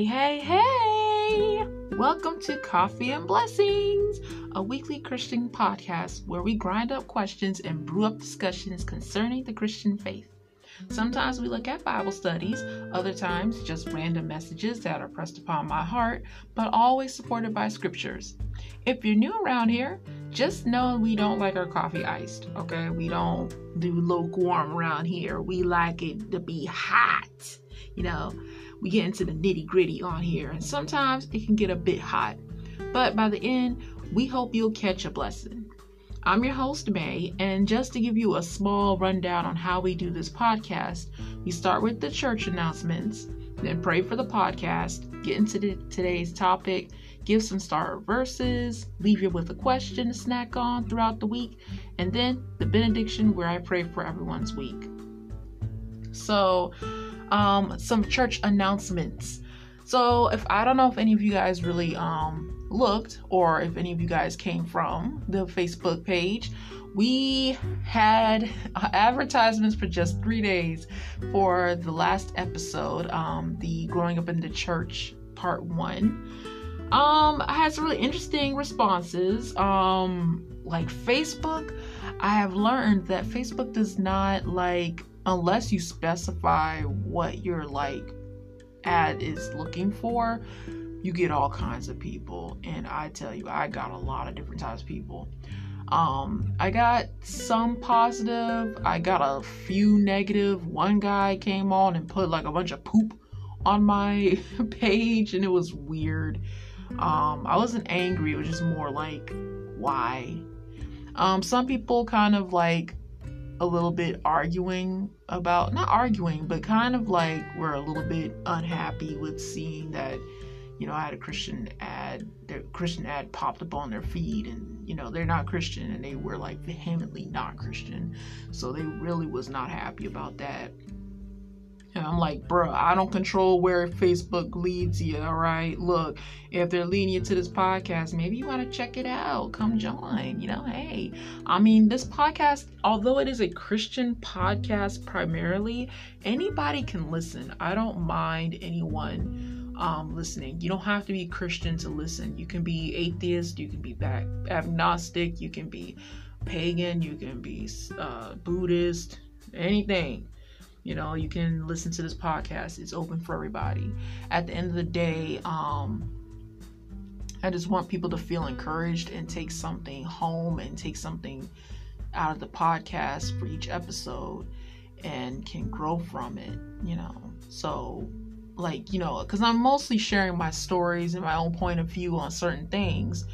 Hey, hey, hey! Welcome to Coffee and Blessings, a weekly Christian podcast where we grind up questions and brew up discussions concerning the Christian faith. Sometimes we look at Bible studies, other times just random messages that are pressed upon my heart, but always supported by scriptures. If you're new around here, just know we don't like our coffee iced, okay? We don't do lukewarm around here. We like it to be hot. You know, we get into the nitty gritty on here, and sometimes it can get a bit hot. But by the end, we hope you'll catch a blessing. I'm your host, May, and just to give you a small rundown on how we do this podcast, we start with the church announcements, then pray for the podcast, get into the, today's topic, give some starter verses, leave you with a question to snack on throughout the week, and then the benediction where I pray for everyone's week. So, um, some church announcements. So, if I don't know if any of you guys really um, looked or if any of you guys came from the Facebook page, we had advertisements for just three days for the last episode, um, the Growing Up in the Church Part 1. Um, I had some really interesting responses. Um, like Facebook, I have learned that Facebook does not like, unless you specify what your like ad is looking for, you get all kinds of people. And I tell you, I got a lot of different types of people. Um, I got some positive, I got a few negative. One guy came on and put like a bunch of poop on my page, and it was weird. Um, I wasn't angry, it was just more like, why? Um, some people kind of like a little bit arguing about, not arguing, but kind of like we're a little bit unhappy with seeing that you know, I had a Christian ad, their Christian ad popped up on their feed, and you know, they're not Christian, and they were like vehemently not Christian, so they really was not happy about that. And I'm like, bro, I don't control where Facebook leads you, all right? Look, if they're leading you to this podcast, maybe you want to check it out. Come join, you know? Hey, I mean, this podcast, although it is a Christian podcast primarily, anybody can listen. I don't mind anyone um, listening. You don't have to be Christian to listen. You can be atheist, you can be back agnostic, you can be pagan, you can be uh, Buddhist, anything. You know, you can listen to this podcast. It's open for everybody. At the end of the day, um, I just want people to feel encouraged and take something home and take something out of the podcast for each episode and can grow from it, you know. So like you know because i'm mostly sharing my stories and my own point of view on certain things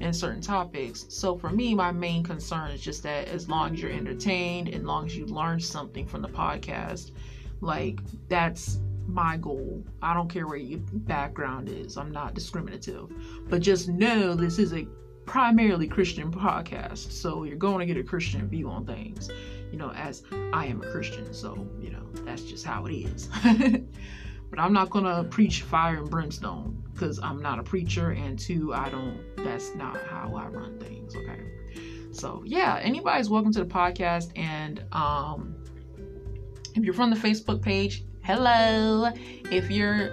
and certain topics. So for me my main concern is just that as long as you're entertained and long as you learn something from the podcast like that's my goal. I don't care where your background is. I'm not discriminative. But just know this is a primarily christian podcast. So you're going to get a christian view on things you know as i am a christian. So you know that's just how it is But I'm not gonna preach fire and brimstone because I'm not a preacher, and two, I don't. That's not how I run things. Okay. So yeah, anybody's welcome to the podcast, and um, if you're from the Facebook page, hello. If you're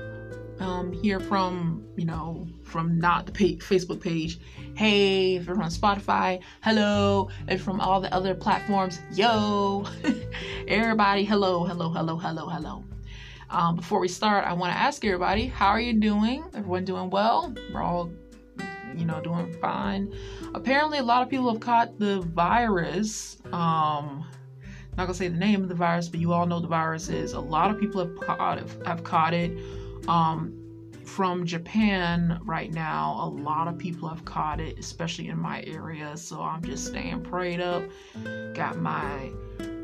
um, here from you know from not the page, Facebook page, hey. If you're from Spotify, hello. If from all the other platforms, yo. Everybody, hello, hello, hello, hello, hello. Um, before we start, I want to ask everybody, how are you doing? Everyone doing well? We're all, you know, doing fine. Apparently, a lot of people have caught the virus. Um, not gonna say the name of the virus, but you all know the virus is. A lot of people have caught it. Have caught it. Um, from Japan right now, a lot of people have caught it, especially in my area. So I'm just staying prayed up. Got my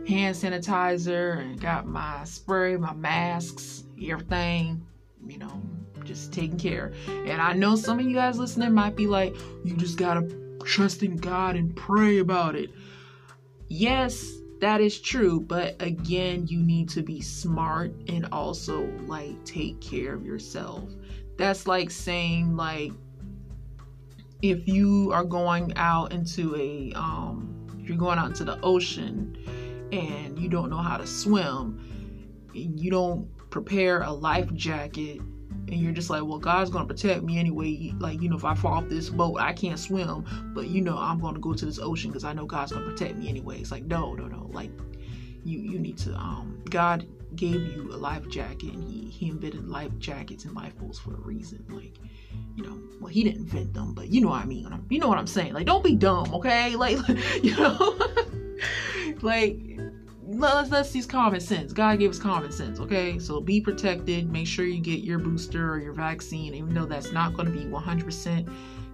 hand sanitizer and got my spray, my masks, everything, you know, just taking care. And I know some of you guys listening might be like, you just gotta trust in God and pray about it. Yes, that is true, but again, you need to be smart and also like take care of yourself. That's like saying like if you are going out into a um you're going out into the ocean and you don't know how to swim, you don't prepare a life jacket and you're just like, well, God's gonna protect me anyway. Like, you know, if I fall off this boat, I can't swim, but you know, I'm gonna go to this ocean because I know God's gonna protect me anyway. It's like, no, no, no. Like, you you need to. Um, God gave you a life jacket, and He He invented life jackets and lifeboats for a reason. Like, you know, well, He didn't invent them, but you know what I mean. You know what I'm saying? Like, don't be dumb, okay? Like, you know, like let's let's use common sense. God gave us common sense, okay? So be protected. Make sure you get your booster or your vaccine, even though that's not going to be 100%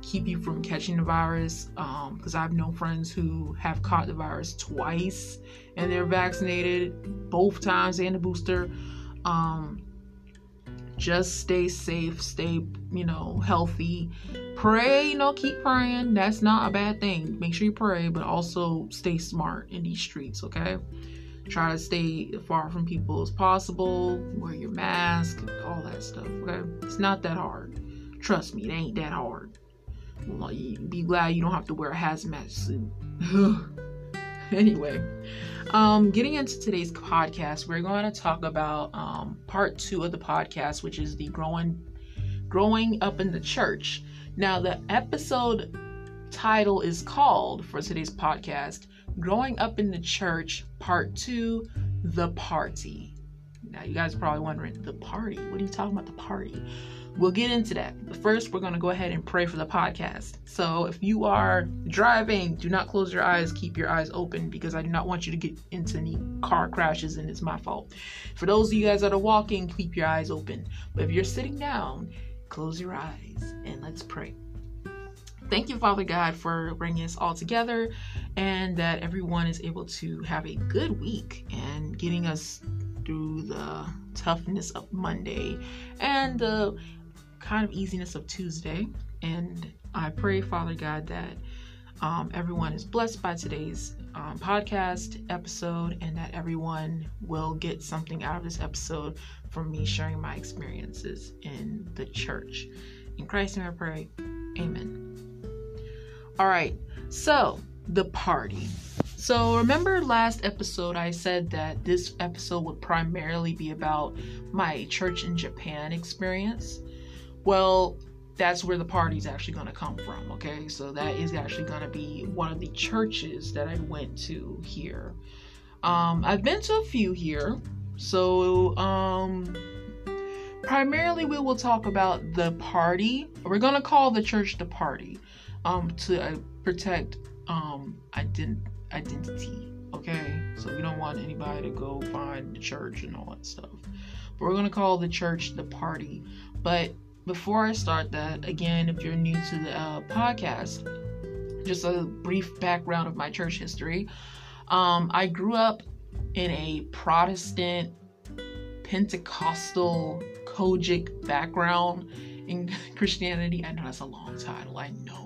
keep you from catching the virus. Because um, I've known friends who have caught the virus twice and they're vaccinated both times and the booster. Um, just stay safe, stay, you know, healthy. Pray, you know, keep praying. That's not a bad thing. Make sure you pray, but also stay smart in these streets, okay? Try to stay far from people as possible. Wear your mask, all that stuff. Okay, it's not that hard. Trust me, it ain't that hard. Be glad you don't have to wear a hazmat suit. anyway, um, getting into today's podcast, we're going to talk about um, part two of the podcast, which is the growing, growing up in the church. Now, the episode title is called for today's podcast Growing Up in the Church, Part 2 The Party. Now, you guys are probably wondering, the party? What are you talking about, the party? We'll get into that. But first, we're going to go ahead and pray for the podcast. So, if you are driving, do not close your eyes. Keep your eyes open because I do not want you to get into any car crashes and it's my fault. For those of you guys that are walking, keep your eyes open. But if you're sitting down, close your eyes and let's pray. Thank you, Father God, for bringing us all together and that everyone is able to have a good week and getting us through the toughness of Monday and the kind of easiness of Tuesday. And I pray, Father God, that um, everyone is blessed by today's um, podcast episode and that everyone will get something out of this episode from me sharing my experiences in the church. In Christ's name I pray. Amen. All right, so the party. So, remember last episode, I said that this episode would primarily be about my church in Japan experience. Well, that's where the party's actually going to come from, okay? So, that is actually going to be one of the churches that I went to here. Um, I've been to a few here. So, um, primarily we will talk about the party. We're going to call the church the party um, to uh, protect um, ident- identity. Okay, so we don't want anybody to go find the church and all that stuff. But we're gonna call the church the party. But before I start that, again, if you're new to the uh, podcast, just a brief background of my church history. Um, I grew up in a Protestant, Pentecostal, COGIC background in Christianity. I know that's a long title, I know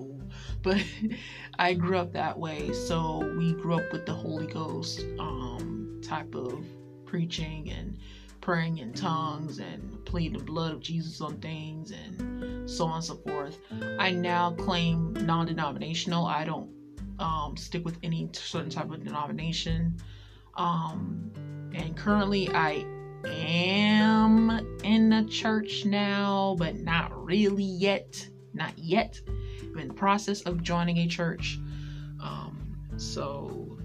but I grew up that way. So we grew up with the Holy Ghost um, type of preaching and praying in tongues and pleading the blood of Jesus on things and so on and so forth. I now claim non denominational. I don't um, stick with any certain type of denomination. Um, and currently, I am in the church now, but not really yet. Not yet. I'm in the process of joining a church. Um, so,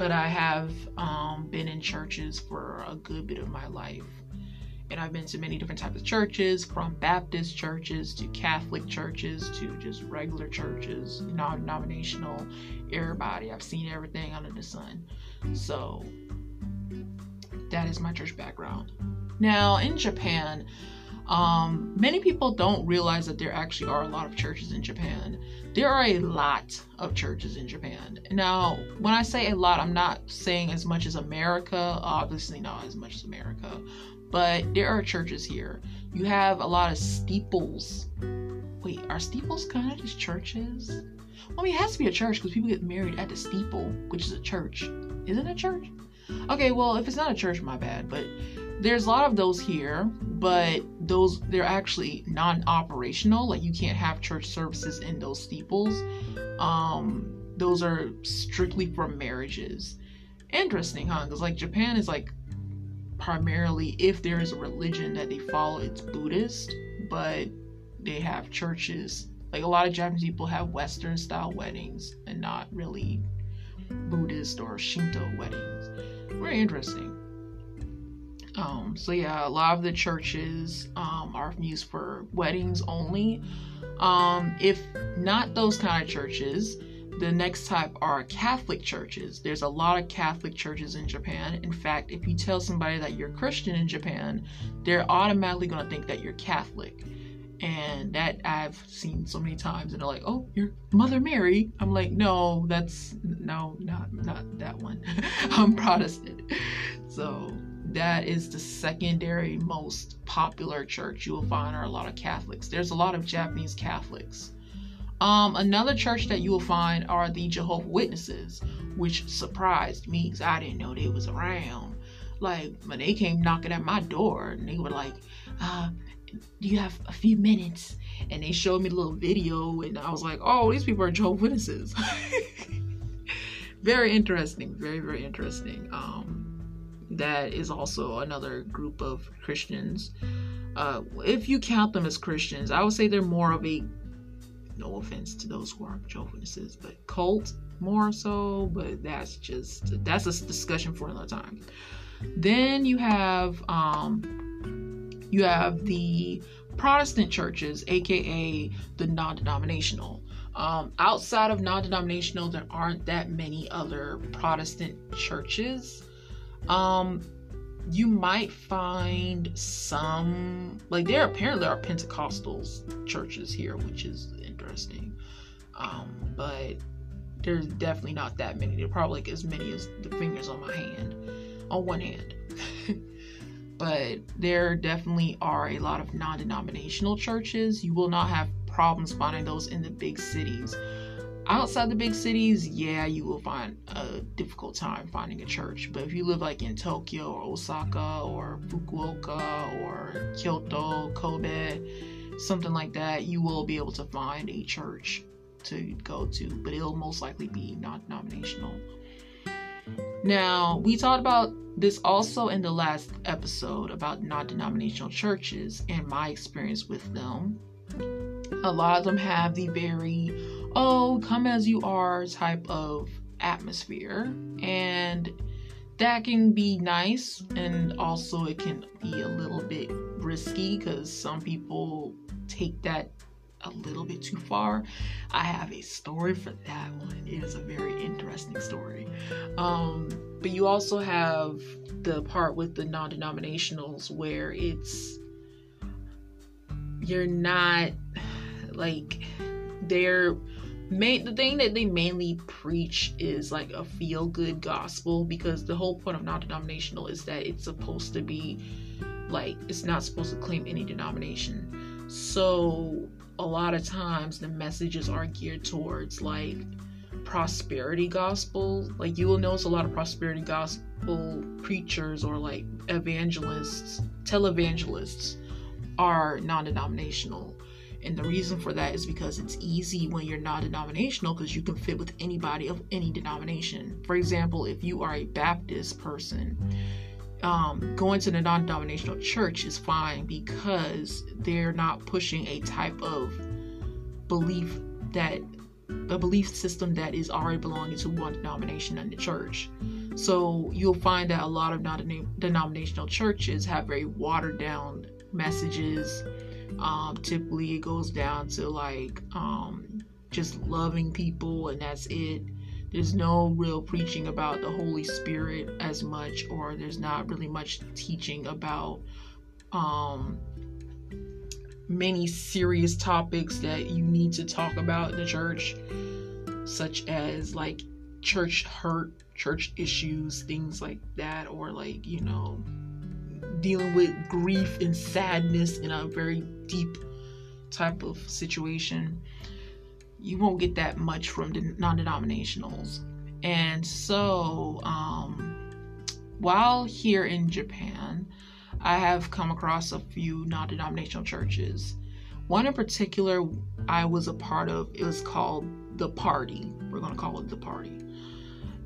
but I have um, been in churches for a good bit of my life. And I've been to many different types of churches, from Baptist churches to Catholic churches to just regular churches, non denominational, everybody. I've seen everything under the sun. So, that is my church background. Now, in Japan, um, many people don't realize that there actually are a lot of churches in Japan. There are a lot of churches in Japan. Now, when I say a lot, I'm not saying as much as America, obviously not as much as America, but there are churches here. You have a lot of steeples. Wait, are steeples kind of just churches? Well, I mean, it has to be a church because people get married at the steeple, which is a church. Is it a church? Okay, well, if it's not a church, my bad. But there's a lot of those here, but those they're actually non-operational. Like you can't have church services in those steeples. Um, those are strictly for marriages. Interesting, huh? Because like Japan is like primarily, if there is a religion that they follow, it's Buddhist. but they have churches. Like a lot of Japanese people have Western style weddings and not really Buddhist or Shinto weddings. Very interesting. Um, so yeah, a lot of the churches um, are used for weddings only. Um, if not those kind of churches, the next type are Catholic churches. There's a lot of Catholic churches in Japan. In fact, if you tell somebody that you're Christian in Japan, they're automatically going to think that you're Catholic. And that I've seen so many times, and they're like, "Oh, you're Mother Mary." I'm like, "No, that's no, not not that one. I'm Protestant." So that is the secondary most popular church you will find are a lot of Catholics. There's a lot of Japanese Catholics. Um, another church that you will find are the Jehovah Witnesses, which surprised me because I didn't know they was around. Like when they came knocking at my door, and they were like, uh, "Do you have a few minutes?" And they showed me a little video, and I was like, "Oh, these people are Jehovah Witnesses." very interesting, very very interesting. Um, that is also another group of Christians. Uh, if you count them as Christians, I would say they're more of a no offense to those who are Jehovah's Witnesses, but cult more so. But that's just that's a discussion for another time. Then you have um, you have the Protestant churches, aka the non-denominational. Um, outside of non-denominational, there aren't that many other Protestant churches. Um, you might find some like there apparently are Pentecostals churches here, which is interesting. Um, but there's definitely not that many. There probably like as many as the fingers on my hand, on one hand. but there definitely are a lot of non-denominational churches. You will not have problems finding those in the big cities outside the big cities, yeah, you will find a difficult time finding a church. But if you live like in Tokyo or Osaka or Fukuoka or Kyoto, Kobe, something like that, you will be able to find a church to go to, but it'll most likely be non denominational. Now, we talked about this also in the last episode about non denominational churches and my experience with them. A lot of them have the very oh, come as you are type of atmosphere. And that can be nice, and also it can be a little bit risky because some people take that a little bit too far. I have a story for that one. It is a very interesting story. Um, but you also have the part with the non denominationals where it's you're not like they're main the thing that they mainly preach is like a feel good gospel because the whole point of non-denominational is that it's supposed to be like it's not supposed to claim any denomination. So a lot of times the messages are geared towards like prosperity gospel. Like you will notice a lot of prosperity gospel preachers or like evangelists televangelists are non-denominational and the reason for that is because it's easy when you're non denominational because you can fit with anybody of any denomination. For example, if you are a Baptist person, um, going to the non denominational church is fine because they're not pushing a type of belief that a belief system that is already belonging to one denomination in the church. So you'll find that a lot of non denominational churches have very watered down messages um, typically, it goes down to like um, just loving people, and that's it. There's no real preaching about the Holy Spirit as much, or there's not really much teaching about um, many serious topics that you need to talk about in the church, such as like church hurt, church issues, things like that, or like, you know, dealing with grief and sadness in a very deep type of situation. You won't get that much from the non denominationals. And so, um, while here in Japan, I have come across a few non denominational churches. One in particular I was a part of, it was called The Party. We're going to call it The Party.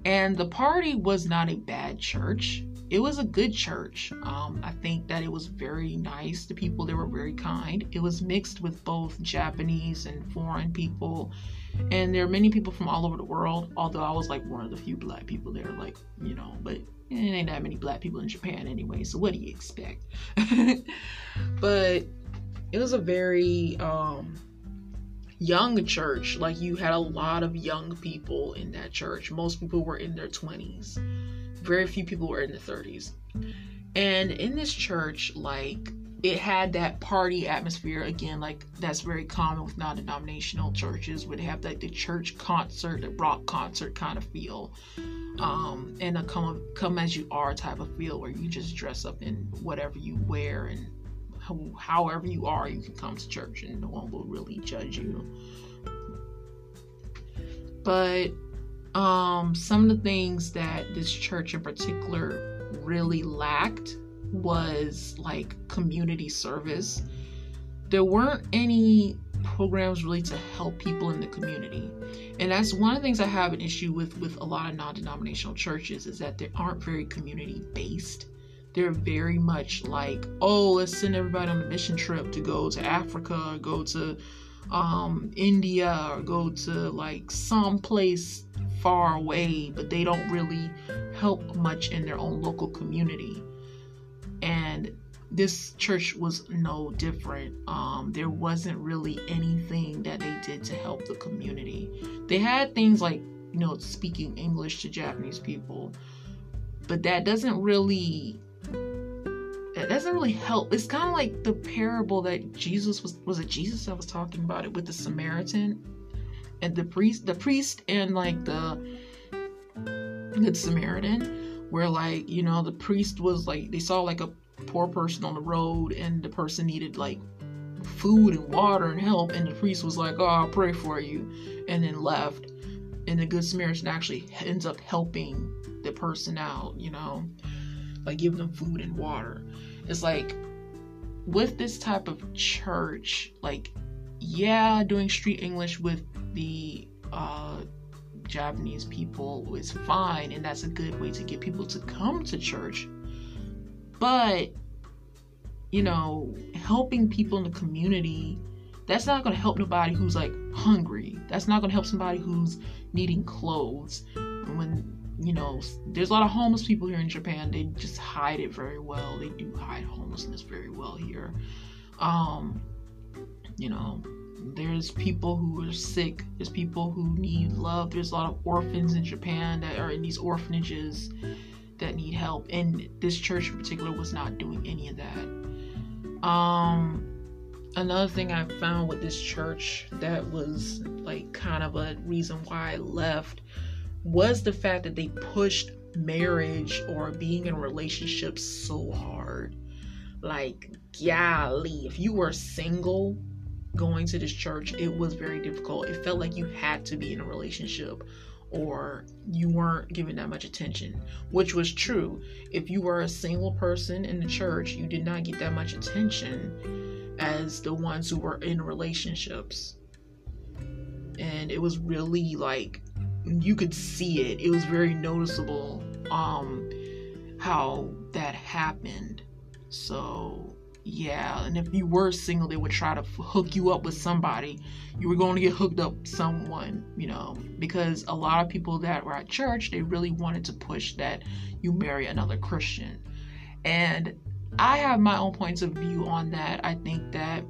And The Party was not a bad church it was a good church. Um, I think that it was very nice. The people there were very kind. It was mixed with both Japanese and foreign people. And there are many people from all over the world, although I was like one of the few black people there, like, you know, but it ain't that many black people in Japan anyway, so what do you expect? but it was a very um, young church. Like you had a lot of young people in that church. Most people were in their 20s very few people were in the 30s. And in this church, like it had that party atmosphere again, like that's very common with non-denominational churches, where they have like the church concert, the rock concert kind of feel, um, and a come come as you are type of feel, where you just dress up in whatever you wear and however you are, you can come to church and no one will really judge you. But um, some of the things that this church in particular really lacked was like community service. There weren't any programs really to help people in the community. And that's one of the things I have an issue with with a lot of non-denominational churches is that they aren't very community based. They're very much like, oh, let's send everybody on a mission trip to go to Africa, or go to um, India, or go to like some place far away, but they don't really help much in their own local community. And this church was no different. Um, there wasn't really anything that they did to help the community. They had things like, you know, speaking English to Japanese people, but that doesn't really that doesn't really help. It's kind of like the parable that Jesus was was it Jesus that was talking about it with the Samaritan and the priest the priest and like the good samaritan where like you know the priest was like they saw like a poor person on the road and the person needed like food and water and help and the priest was like oh i'll pray for you and then left. And the good samaritan actually ends up helping the person out you know like giving them food and water. It's like with this type of church like yeah doing street english with the uh, Japanese people is fine, and that's a good way to get people to come to church. But, you know, helping people in the community, that's not going to help nobody who's like hungry. That's not going to help somebody who's needing clothes. When, you know, there's a lot of homeless people here in Japan, they just hide it very well. They do hide homelessness very well here. Um, you know, there's people who are sick there's people who need love there's a lot of orphans in japan that are in these orphanages that need help and this church in particular was not doing any of that. Um another thing i found with this church that was like kind of a reason why i left was the fact that they pushed marriage or being in relationships so hard. Like golly if you were single going to this church, it was very difficult. It felt like you had to be in a relationship or you weren't giving that much attention, which was true. If you were a single person in the church, you did not get that much attention as the ones who were in relationships. And it was really like you could see it. It was very noticeable um how that happened. So yeah, and if you were single, they would try to hook you up with somebody. You were going to get hooked up someone, you know, because a lot of people that were at church, they really wanted to push that you marry another Christian. And I have my own points of view on that. I think that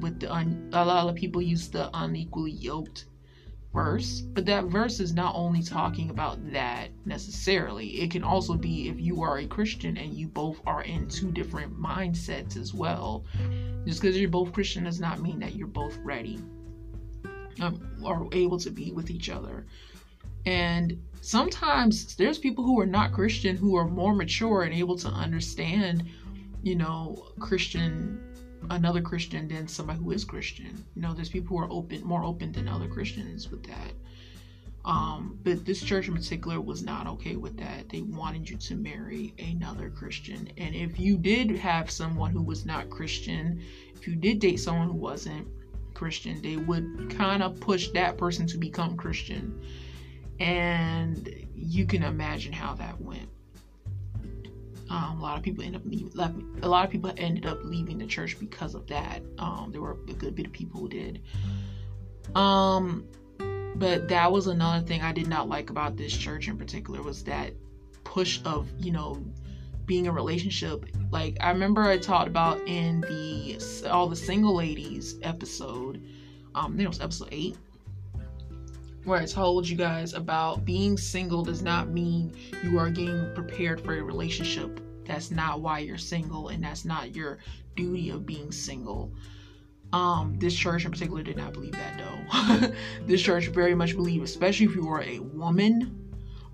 with the un- a lot of people use the unequally yoked verse, but that verse is not only talking about that necessarily. It can also be if you are a Christian and you both are in two different mindsets as well. Just because you're both Christian does not mean that you're both ready um, or able to be with each other. And sometimes there's people who are not Christian who are more mature and able to understand, you know, Christian another Christian than somebody who is Christian. You know, there's people who are open, more open than other Christians with that. Um, but this church in particular was not okay with that. They wanted you to marry another Christian. And if you did have someone who was not Christian, if you did date someone who wasn't Christian, they would kind of push that person to become Christian. And you can imagine how that went. Um, a lot of people end up leaving. Left, a lot of people ended up leaving the church because of that. Um, there were a good bit of people who did. Um, but that was another thing I did not like about this church in particular was that push of you know being a relationship. Like I remember I talked about in the all the single ladies episode. Um, I think it was episode eight where I told you guys about being single does not mean you are getting prepared for a relationship. That's not why you're single, and that's not your duty of being single. Um, this church in particular did not believe that though. this church very much believed, especially if you were a woman.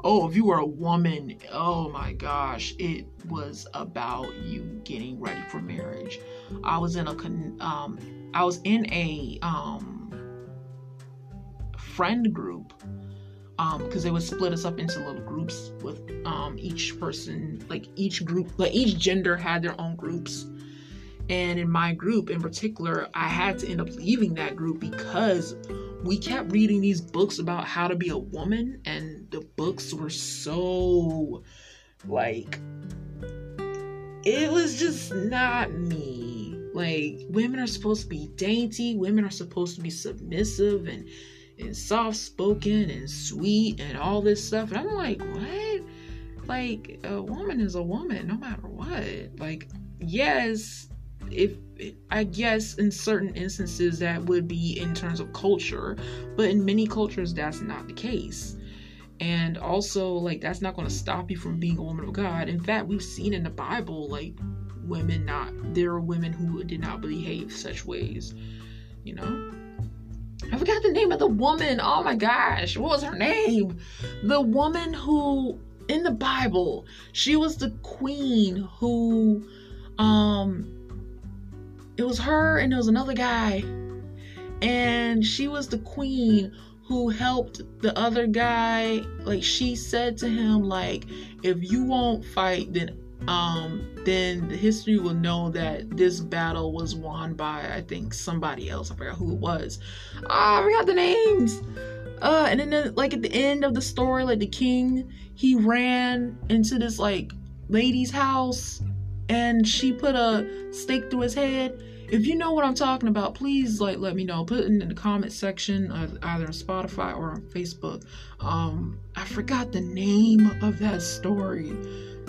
Oh, if you were a woman, oh my gosh, it was about you getting ready for marriage. I was in a um, I was in a um friend group because um, they would split us up into little groups with um, each person like each group like each gender had their own groups. And in my group in particular i had to end up leaving that group because we kept reading these books about how to be a woman and the books were so like it was just not me. Like women are supposed to be dainty women are supposed to be submissive and and soft spoken and sweet and all this stuff. And I'm like, what? Like, a woman is a woman no matter what. Like, yes, if I guess in certain instances that would be in terms of culture, but in many cultures that's not the case. And also, like, that's not going to stop you from being a woman of God. In fact, we've seen in the Bible, like, women not, there are women who did not behave such ways, you know? I forgot the name of the woman. Oh my gosh, what was her name? The woman who in the Bible, she was the queen who um it was her and there was another guy. And she was the queen who helped the other guy like she said to him like if you won't fight then um, then the history will know that this battle was won by I think somebody else. I forgot who it was. I forgot the names. Uh, and then like at the end of the story, like the king, he ran into this like lady's house, and she put a stake through his head. If you know what I'm talking about, please like let me know. Put it in the comment section, uh, either on Spotify or on Facebook. Um, I forgot the name of that story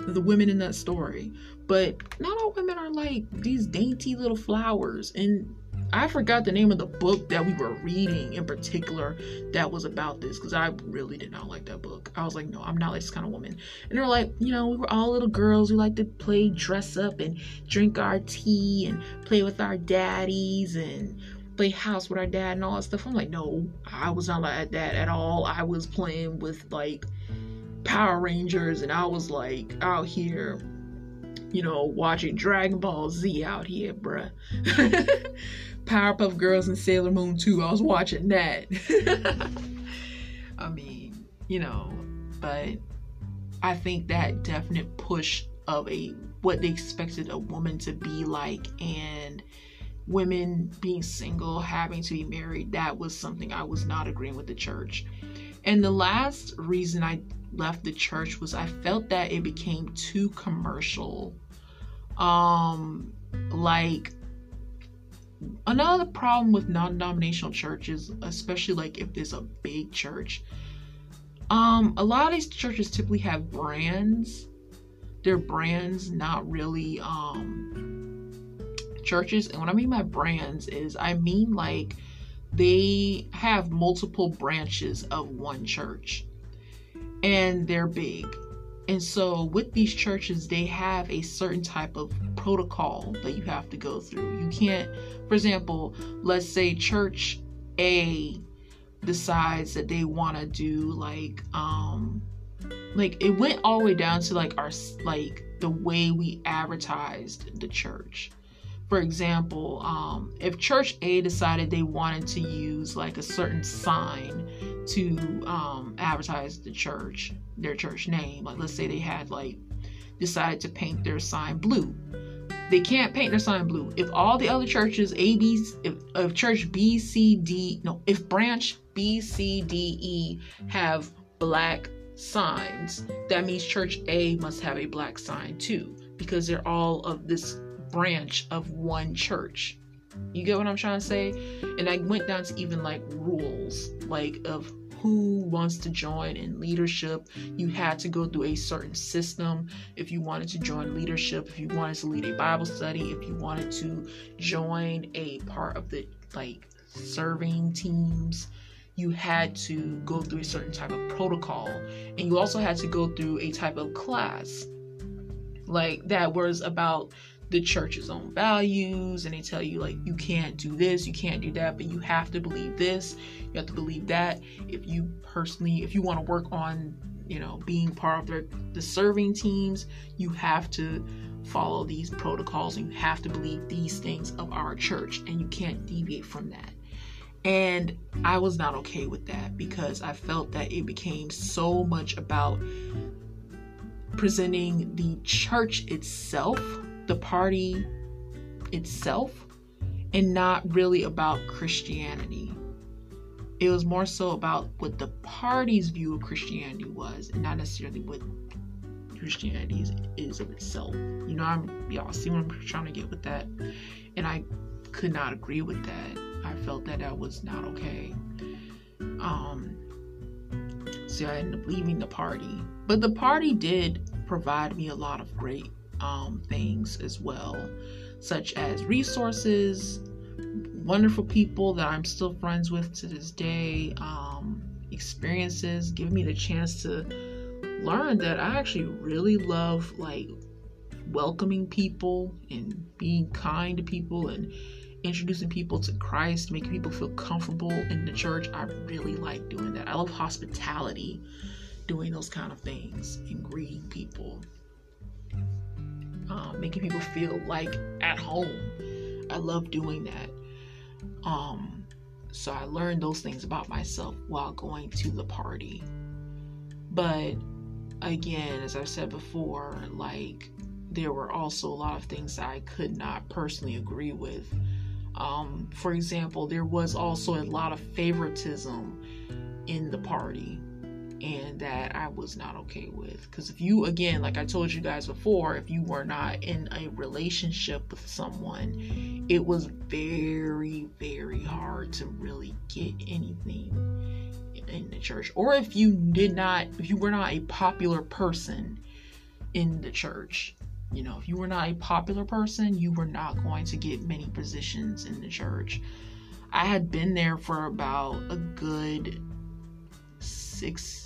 the women in that story. But not all women are like these dainty little flowers. And I forgot the name of the book that we were reading in particular that was about this because I really did not like that book. I was like, no, I'm not like this kind of woman. And they're like, you know, we were all little girls who like to play dress up and drink our tea and play with our daddies and play house with our dad and all that stuff. I'm like, no, I was not like that at all. I was playing with like Power Rangers, and I was like out here, you know, watching Dragon Ball Z out here, bruh. Powerpuff Girls and Sailor Moon 2, I was watching that. I mean, you know, but I think that definite push of a what they expected a woman to be like and women being single, having to be married, that was something I was not agreeing with the church. And the last reason I left the church was I felt that it became too commercial. Um, like another problem with non-denominational churches, especially like if there's a big church, um, a lot of these churches typically have brands. They're brands, not really um churches. And what I mean by brands is I mean like they have multiple branches of one church and they're big. And so, with these churches, they have a certain type of protocol that you have to go through. You can't, for example, let's say church A decides that they want to do like, um, like it went all the way down to like our, like the way we advertised the church. For example, um, if church A decided they wanted to use like a certain sign to um, advertise the church, their church name. Like, let's say they had like decided to paint their sign blue. They can't paint their sign blue. If all the other churches, A, B, if, if church B, C, D, no, if branch B, C, D, E have black signs, that means church A must have a black sign too, because they're all of this branch of one church. You get what I'm trying to say? And I went down to even like rules, like of who wants to join in leadership. You had to go through a certain system if you wanted to join leadership, if you wanted to lead a Bible study, if you wanted to join a part of the like serving teams. You had to go through a certain type of protocol, and you also had to go through a type of class like that was about the church's own values and they tell you like you can't do this you can't do that but you have to believe this you have to believe that. If you personally if you want to work on you know being part of the, the serving teams you have to follow these protocols and you have to believe these things of our church and you can't deviate from that. And i was not okay with that because i felt that it became so much about presenting the church itself the party itself and not really about Christianity. It was more so about what the party's view of Christianity was and not necessarily what Christianity is, is of itself. You know, I'm y'all see what I'm trying to get with that. And I could not agree with that. I felt that that was not okay. Um so I ended up leaving the party. But the party did provide me a lot of great um, things as well, such as resources, wonderful people that I'm still friends with to this day, um, experiences, giving me the chance to learn that I actually really love like welcoming people and being kind to people and introducing people to Christ, making people feel comfortable in the church. I really like doing that. I love hospitality, doing those kind of things and greeting people um, making people feel like at home. I love doing that. Um, so I learned those things about myself while going to the party. But again, as I've said before, like there were also a lot of things that I could not personally agree with. Um, for example, there was also a lot of favoritism in the party and that I was not okay with. Because if you, again, like I told you guys before, if you were not in a relationship with someone, it was very, very hard to really get anything in the church. Or if you did not, if you were not a popular person in the church, you know, if you were not a popular person, you were not going to get many positions in the church. I had been there for about a good six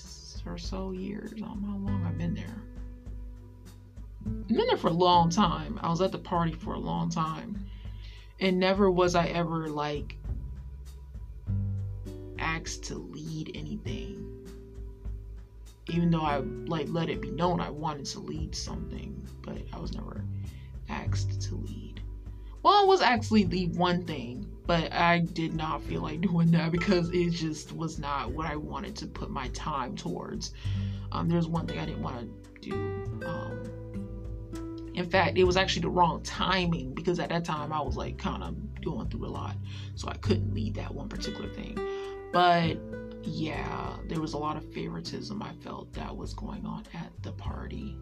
or so years. I don't know how long I've been there. I've been there for a long time. I was at the party for a long time. And never was I ever like asked to lead anything. Even though I like let it be known I wanted to lead something, but I was never asked to lead. Well, I was actually lead one thing, but I did not feel like doing that because it just was not what I wanted to put my time towards. Um, there's one thing I didn't want to do. Um, in fact, it was actually the wrong timing because at that time I was like kind of going through a lot, so I couldn't lead that one particular thing. But yeah, there was a lot of favoritism I felt that was going on at the party.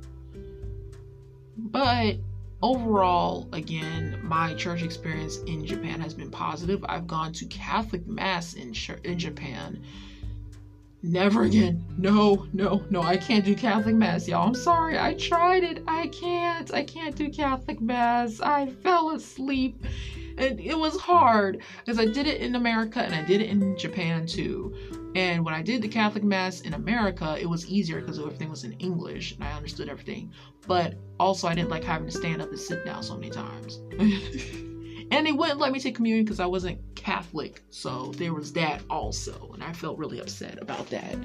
But overall, again, my church experience in Japan has been positive. I've gone to Catholic Mass in, in Japan. Never again. No, no, no. I can't do Catholic Mass, y'all. I'm sorry. I tried it. I can't. I can't do Catholic Mass. I fell asleep. And it was hard because I did it in America and I did it in Japan too. And when I did the Catholic Mass in America, it was easier because everything was in English and I understood everything. But also, I didn't like having to stand up and sit down so many times. and they wouldn't let me take communion because I wasn't Catholic. So there was that also. And I felt really upset about that.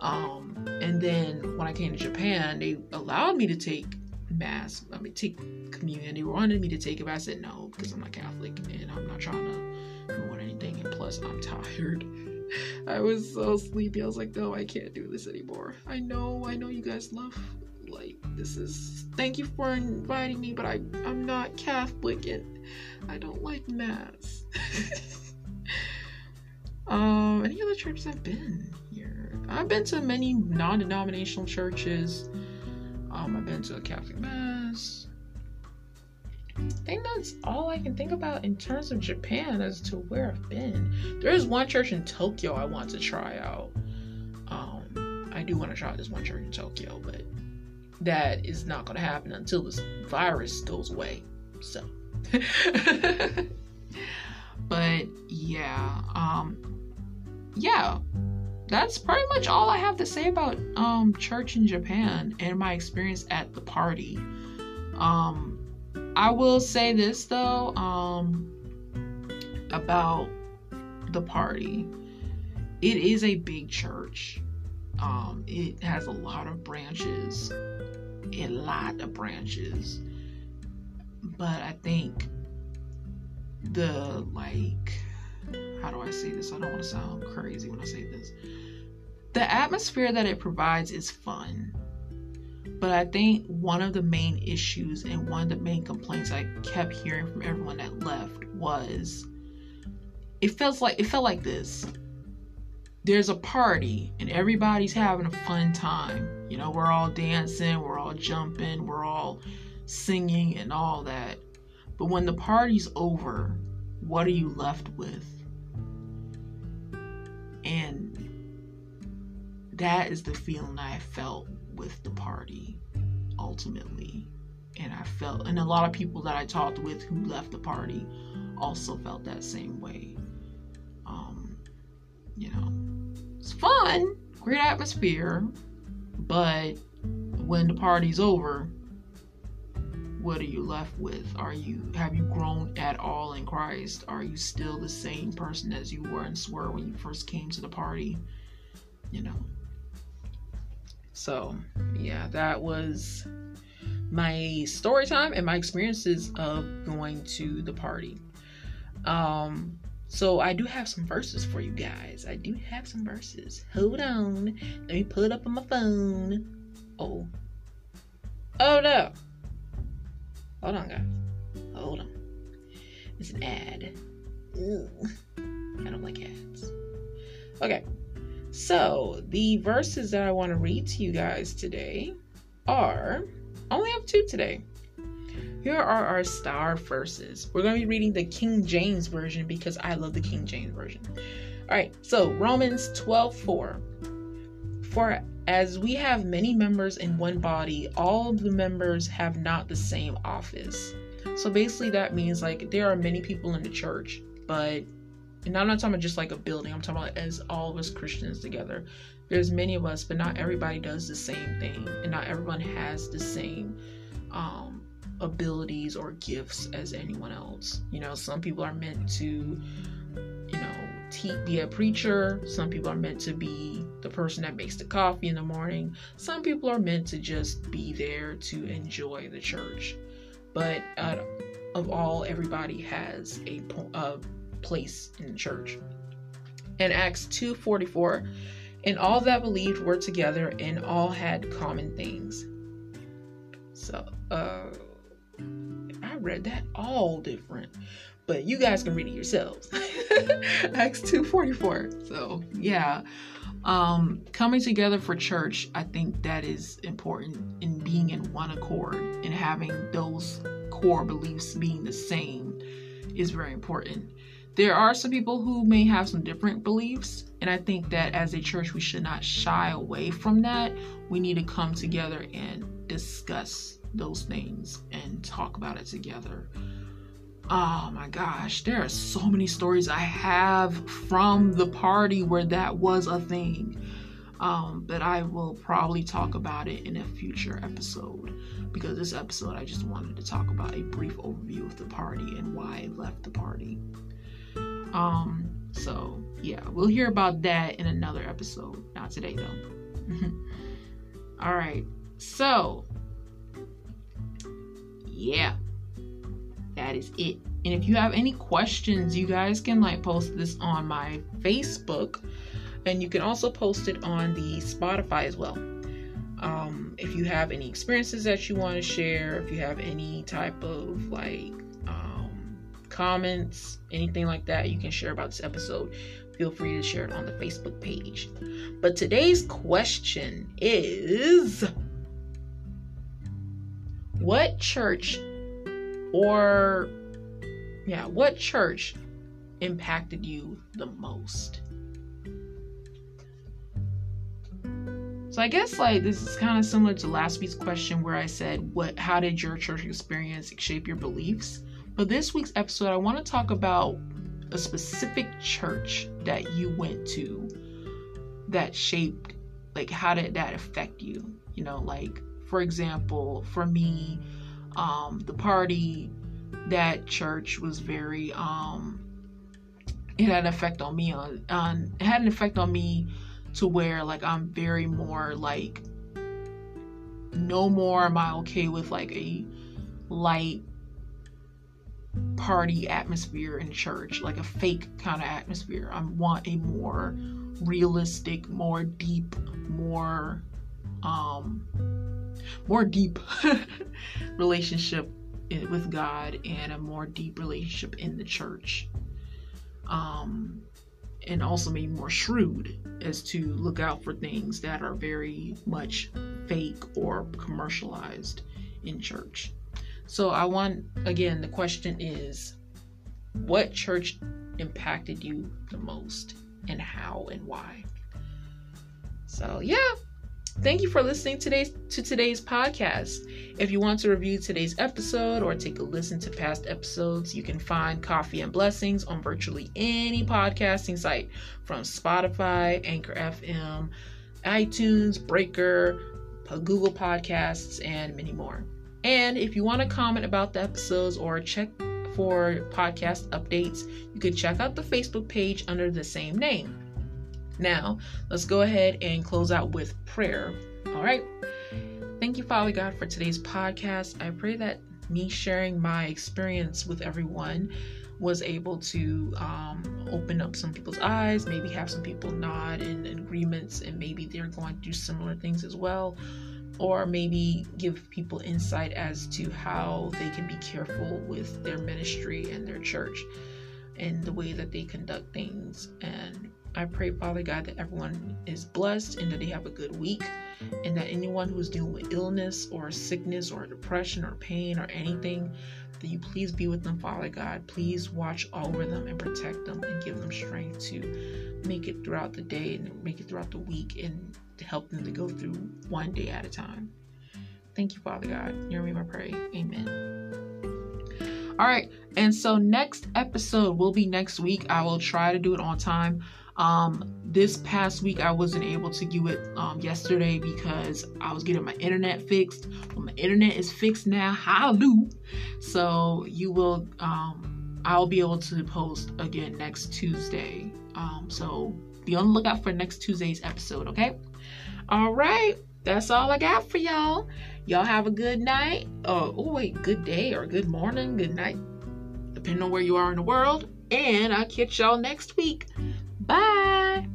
Um, and then when I came to Japan, they allowed me to take mass. I mean, take communion. They wanted me to take it, but I said no because I'm not Catholic and I'm not trying to ruin anything. And plus, I'm tired. I was so sleepy. I was like, no, I can't do this anymore. I know, I know you guys love like this is thank you for inviting me, but I I'm not Catholic and I don't like mass. um, any other churches I've been here? I've been to many non-denominational churches. Um, I've been to a Catholic mass. I think that's all I can think about in terms of Japan as to where I've been. There is one church in Tokyo I want to try out. Um, I do want to try this one church in Tokyo, but that is not going to happen until this virus goes away. So, but yeah, um, yeah, that's pretty much all I have to say about um, church in Japan and my experience at the party. Um, I will say this though um, about the party. It is a big church. Um, it has a lot of branches, a lot of branches. But I think the like how do I say this? I don't want to sound crazy when I say this. The atmosphere that it provides is fun. But I think one of the main issues and one of the main complaints I kept hearing from everyone that left was it feels like it felt like this. There's a party and everybody's having a fun time. You know, we're all dancing, we're all jumping, we're all singing and all that. But when the party's over, what are you left with? And that is the feeling I felt with the party ultimately. And I felt, and a lot of people that I talked with who left the party also felt that same way. Um, you know, it's fun, great atmosphere, but when the party's over, what are you left with? Are you have you grown at all in Christ? Are you still the same person as you were and were when you first came to the party? You know. So, yeah, that was my story time and my experiences of going to the party. Um, so I do have some verses for you guys. I do have some verses. Hold on. Let me pull it up on my phone. Oh. Oh no. Hold on, guys. Hold on. It's an ad. Ooh. I don't like ads. Okay. So, the verses that I want to read to you guys today are only have two today. Here are our star verses. We're going to be reading the King James Version because I love the King James Version. All right, so Romans 12 4. For as we have many members in one body, all the members have not the same office. So basically, that means like there are many people in the church, but and I'm not talking about just like a building, I'm talking about as all of us Christians together. There's many of us, but not everybody does the same thing, and not everyone has the same um, abilities or gifts as anyone else. You know, some people are meant to you know, te- be a preacher. Some people are meant to be the person that makes the coffee in the morning. Some people are meant to just be there to enjoy the church. But uh, of all, everybody has a, a place in the church. In Acts 2:44, and all that believed were together and all had common things. So, uh, I read that all different but you guys can read it yourselves. Acts 2:44. So, yeah. Um coming together for church, I think that is important in being in one accord and having those core beliefs being the same is very important. There are some people who may have some different beliefs, and I think that as a church, we should not shy away from that. We need to come together and discuss those things and talk about it together. Oh my gosh, there are so many stories I have from the party where that was a thing. Um, but I will probably talk about it in a future episode because this episode I just wanted to talk about a brief overview of the party and why I left the party. Um, so yeah, we'll hear about that in another episode. Not today though. All right, so yeah that is it. And if you have any questions, you guys can like post this on my Facebook and you can also post it on the Spotify as well. Um, if you have any experiences that you want to share, if you have any type of like comments, anything like that, you can share about this episode. feel free to share it on the Facebook page. But today's question is what church or yeah, what church impacted you the most? So I guess like this is kind of similar to last week's question where I said what how did your church experience shape your beliefs? But this week's episode I want to talk about a specific church that you went to that shaped like how did that affect you? You know, like for example, for me, um, the party that church was very um it had an effect on me on on it had an effect on me to where like I'm very more like no more am I okay with like a light party atmosphere in church, like a fake kind of atmosphere. I want a more realistic, more deep, more um more deep relationship with God and a more deep relationship in the church. Um and also maybe more shrewd as to look out for things that are very much fake or commercialized in church. So I want again the question is what church impacted you the most and how and why? So yeah, Thank you for listening today to today's podcast. If you want to review today's episode or take a listen to past episodes, you can find Coffee and Blessings on virtually any podcasting site from Spotify, Anchor FM, iTunes, Breaker, Google Podcasts, and many more. And if you want to comment about the episodes or check for podcast updates, you can check out the Facebook page under the same name. Now, let's go ahead and close out with prayer. All right. Thank you, Father God, for today's podcast. I pray that me sharing my experience with everyone was able to um, open up some people's eyes, maybe have some people nod in, agreements, and maybe they're going to do similar things as well, or maybe give people insight as to how they can be careful with their ministry and their church and the way that they conduct things and I pray, Father God, that everyone is blessed and that they have a good week, and that anyone who is dealing with illness or sickness or depression or pain or anything, that you please be with them, Father God. Please watch over them and protect them and give them strength to make it throughout the day and make it throughout the week and to help them to go through one day at a time. Thank you, Father God. Hear me, I pray. Amen. All right, and so next episode will be next week. I will try to do it on time. Um, this past week I wasn't able to do it um, yesterday because I was getting my internet fixed. Well, my internet is fixed now. Hallelujah. So you will, um, I'll be able to post again next Tuesday. Um, so be on the lookout for next Tuesday's episode. Okay. All right. That's all I got for y'all. Y'all have a good night. Oh, oh wait, good day or good morning, good night, depending on where you are in the world. And I'll catch y'all next week. Bye.